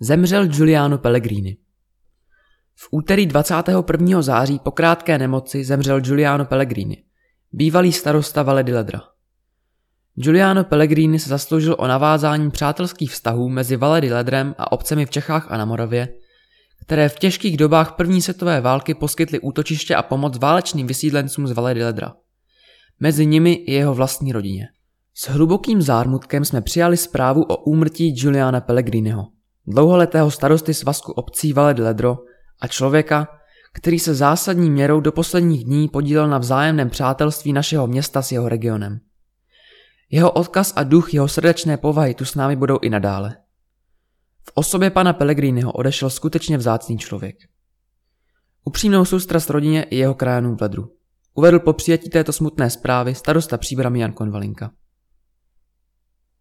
zemřel Giuliano Pellegrini. V úterý 21. září po krátké nemoci zemřel Giuliano Pellegrini, bývalý starosta Valle di Ledra. Giuliano Pellegrini se zasloužil o navázání přátelských vztahů mezi Valle di Ledrem a obcemi v Čechách a na Moravě, které v těžkých dobách první světové války poskytly útočiště a pomoc válečným vysídlencům z Valle di Ledra. Mezi nimi i jeho vlastní rodině. S hlubokým zármutkem jsme přijali zprávu o úmrtí Giuliana Pellegriniho, dlouholetého starosty svazku obcí Valle di Ledro a člověka, který se zásadní měrou do posledních dní podílel na vzájemném přátelství našeho města s jeho regionem. Jeho odkaz a duch jeho srdečné povahy tu s námi budou i nadále. V osobě pana Pellegriniho odešel skutečně vzácný člověk. Upřímnou soustrast rodině i jeho krajanům v Ledru. Uvedl po přijetí této smutné zprávy starosta příbramy Jan Konvalinka.